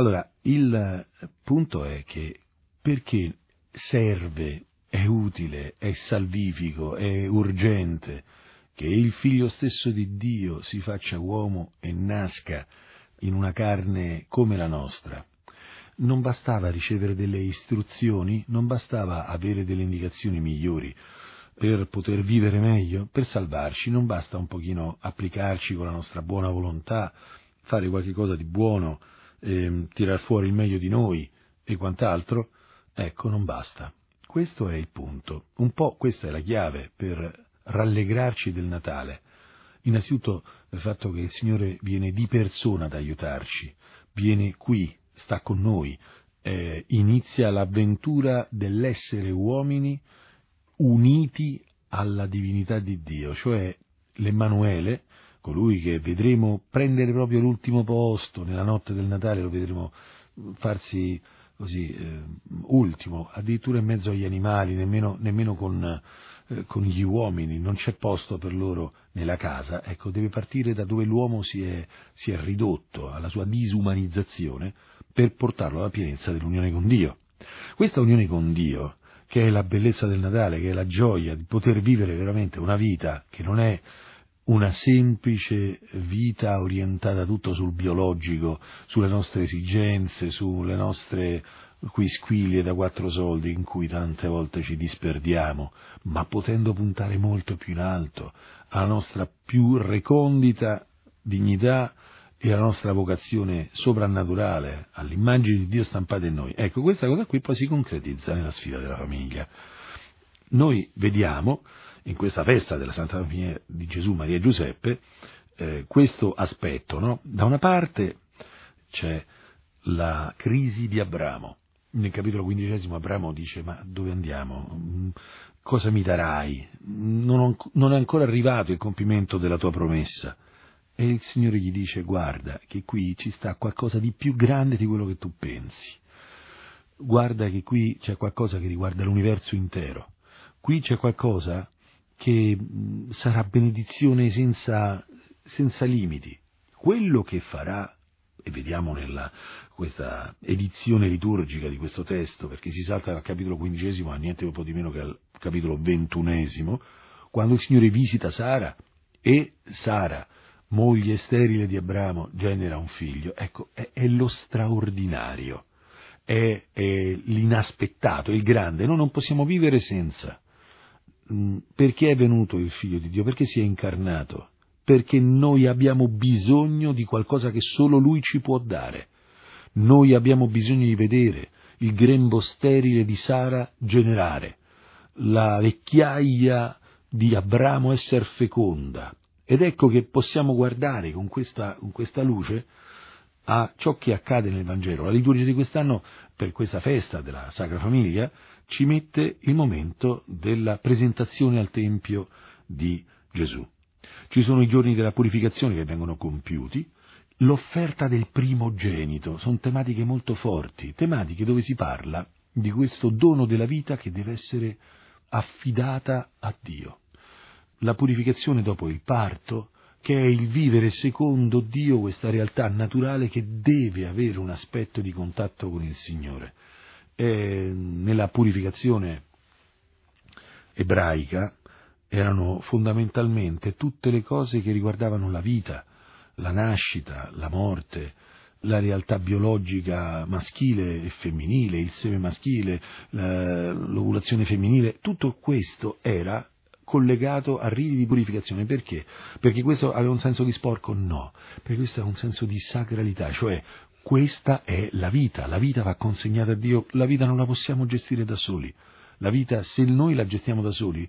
Allora, il punto è che perché serve, è utile, è salvifico, è urgente che il figlio stesso di Dio si faccia uomo e nasca in una carne come la nostra. Non bastava ricevere delle istruzioni, non bastava avere delle indicazioni migliori per poter vivere meglio, per salvarci, non basta un pochino applicarci con la nostra buona volontà, fare qualche cosa di buono, eh, tirar fuori il meglio di noi e quant'altro, ecco, non basta. Questo è il punto. Un po' questa è la chiave per rallegrarci del Natale. Innanzitutto il fatto che il Signore viene di persona ad aiutarci, viene qui, sta con noi, eh, inizia l'avventura dell'essere uomini uniti alla divinità di Dio, cioè l'Emmanuele, colui che vedremo prendere proprio l'ultimo posto nella notte del Natale, lo vedremo farsi così eh, ultimo, addirittura in mezzo agli animali, nemmeno, nemmeno con, eh, con, gli uomini, non c'è posto per loro nella casa, ecco, deve partire da dove l'uomo si è, si è ridotto, alla sua disumanizzazione, per portarlo alla pienezza dell'unione con Dio. Questa unione con Dio, che è la bellezza del Natale, che è la gioia di poter vivere veramente una vita che non è una semplice vita orientata tutto sul biologico, sulle nostre esigenze, sulle nostre quisquilie da quattro soldi in cui tante volte ci disperdiamo, ma potendo puntare molto più in alto alla nostra più recondita dignità e alla nostra vocazione soprannaturale, all'immagine di Dio stampata in noi. Ecco, questa cosa qui poi si concretizza nella sfida della famiglia. Noi vediamo in questa festa della Santa Famiglia di Gesù, Maria e Giuseppe, eh, questo aspetto. No? Da una parte c'è la crisi di Abramo. Nel capitolo quindicesimo Abramo dice ma dove andiamo? Mm, cosa mi darai? Non, non è ancora arrivato il compimento della tua promessa. E il Signore gli dice guarda che qui ci sta qualcosa di più grande di quello che tu pensi. Guarda che qui c'è qualcosa che riguarda l'universo intero. Qui c'è qualcosa che sarà benedizione senza, senza limiti. Quello che farà e vediamo nella questa edizione liturgica di questo testo, perché si salta dal capitolo quindicesimo a niente un po' di meno che al capitolo ventunesimo, quando il Signore visita Sara e Sara, moglie sterile di Abramo, genera un figlio. Ecco, è, è lo straordinario, è, è l'inaspettato, il grande, noi non possiamo vivere senza. Mm, perché è venuto il figlio di Dio? Perché si è incarnato? Perché noi abbiamo bisogno di qualcosa che solo lui ci può dare. Noi abbiamo bisogno di vedere il grembo sterile di Sara generare, la vecchiaia di Abramo essere feconda. Ed ecco che possiamo guardare con questa, con questa luce a ciò che accade nel Vangelo. La liturgia di quest'anno, per questa festa della Sacra Famiglia, ci mette il momento della presentazione al Tempio di Gesù. Ci sono i giorni della purificazione che vengono compiuti, l'offerta del primogenito, sono tematiche molto forti, tematiche dove si parla di questo dono della vita che deve essere affidata a Dio. La purificazione dopo il parto, che è il vivere secondo Dio questa realtà naturale che deve avere un aspetto di contatto con il Signore. Eh, nella purificazione ebraica erano fondamentalmente tutte le cose che riguardavano la vita, la nascita, la morte, la realtà biologica maschile e femminile, il seme maschile, l'ovulazione femminile, tutto questo era collegato a riti di purificazione. Perché? Perché questo aveva un senso di sporco? No, perché questo ha un senso di sacralità, cioè questa è la vita, la vita va consegnata a Dio, la vita non la possiamo gestire da soli. La vita, se noi la gestiamo da soli,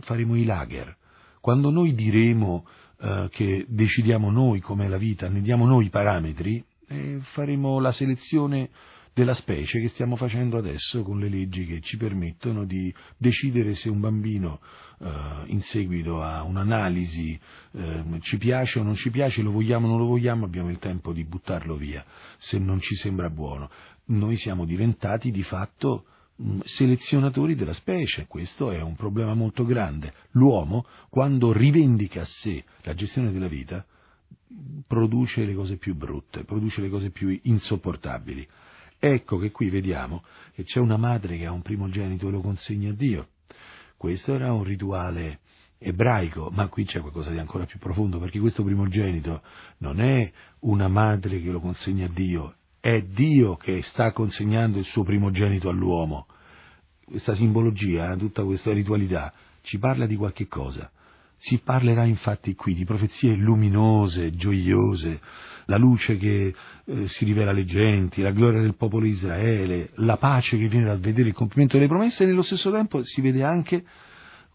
faremo i lager. Quando noi diremo eh, che decidiamo noi com'è la vita, ne diamo noi i parametri, eh, faremo la selezione della specie che stiamo facendo adesso con le leggi che ci permettono di decidere se un bambino eh, in seguito a un'analisi eh, ci piace o non ci piace, lo vogliamo o non lo vogliamo, abbiamo il tempo di buttarlo via se non ci sembra buono. Noi siamo diventati di fatto mm, selezionatori della specie, questo è un problema molto grande. L'uomo, quando rivendica a sé la gestione della vita, produce le cose più brutte, produce le cose più insopportabili. Ecco che qui vediamo che c'è una madre che ha un primogenito e lo consegna a Dio. Questo era un rituale ebraico, ma qui c'è qualcosa di ancora più profondo, perché questo primogenito non è una madre che lo consegna a Dio, è Dio che sta consegnando il suo primogenito all'uomo. Questa simbologia, tutta questa ritualità, ci parla di qualche cosa. Si parlerà infatti qui di profezie luminose, gioiose, la luce che eh, si rivela alle genti, la gloria del popolo di Israele, la pace che viene dal vedere il compimento delle promesse e nello stesso tempo si vede anche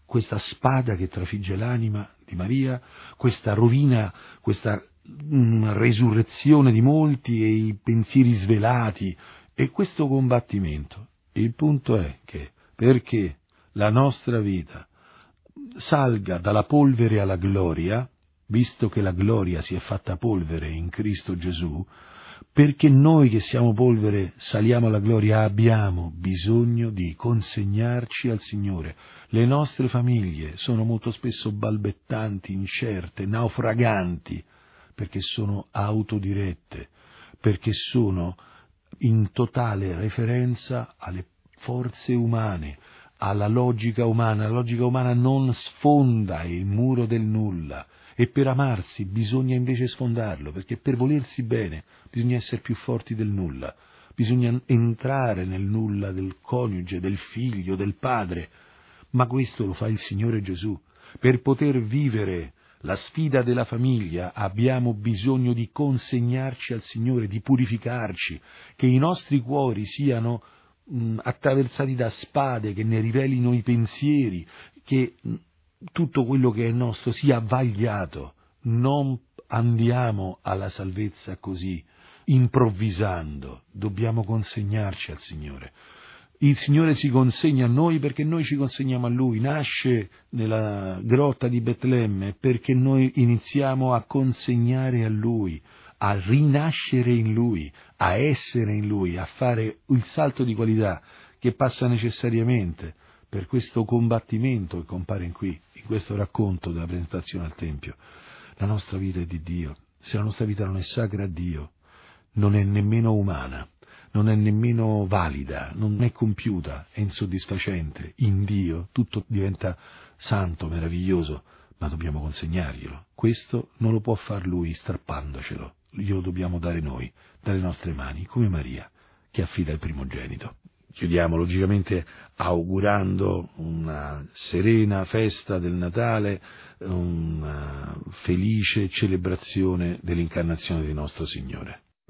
questa spada che trafigge l'anima di Maria, questa rovina, questa mh, resurrezione di molti e i pensieri svelati e questo combattimento. Il punto è che perché la nostra vita salga dalla polvere alla gloria, visto che la gloria si è fatta polvere in Cristo Gesù, perché noi che siamo polvere saliamo alla gloria abbiamo bisogno di consegnarci al Signore. Le nostre famiglie sono molto spesso balbettanti, incerte, naufraganti, perché sono autodirette, perché sono in totale referenza alle forze umane, alla logica umana. La logica umana non sfonda il muro del nulla, e per amarsi bisogna invece sfondarlo, perché per volersi bene bisogna essere più forti del nulla, bisogna entrare nel nulla del coniuge, del figlio, del padre, ma questo lo fa il Signore Gesù. Per poter vivere la sfida della famiglia abbiamo bisogno di consegnarci al Signore, di purificarci, che i nostri cuori siano mh, attraversati da spade che ne rivelino i pensieri, che mh, tutto quello che è nostro sia vagliato, non andiamo alla salvezza così, improvvisando, dobbiamo consegnarci al Signore. Il Signore si consegna a noi perché noi ci consegniamo a Lui, nasce nella grotta di Betlemme perché noi iniziamo a consegnare a Lui, a rinascere in Lui, a essere in Lui, a fare il salto di qualità che passa necessariamente per questo combattimento che compare in qui, in questo racconto della presentazione al Tempio. La nostra vita è di Dio. Se la nostra vita non è sacra a Dio, non è nemmeno umana, non è nemmeno valida, non è compiuta, è insoddisfacente. In Dio tutto diventa santo, meraviglioso, ma dobbiamo consegnarglielo. Questo non lo può far Lui strappandocelo, glielo dobbiamo dare noi, dalle nostre mani, come Maria, che affida il primogenito. Chiudiamo logicamente augurando una serena festa del Natale, una felice celebrazione dell'incarnazione di nostro Signore.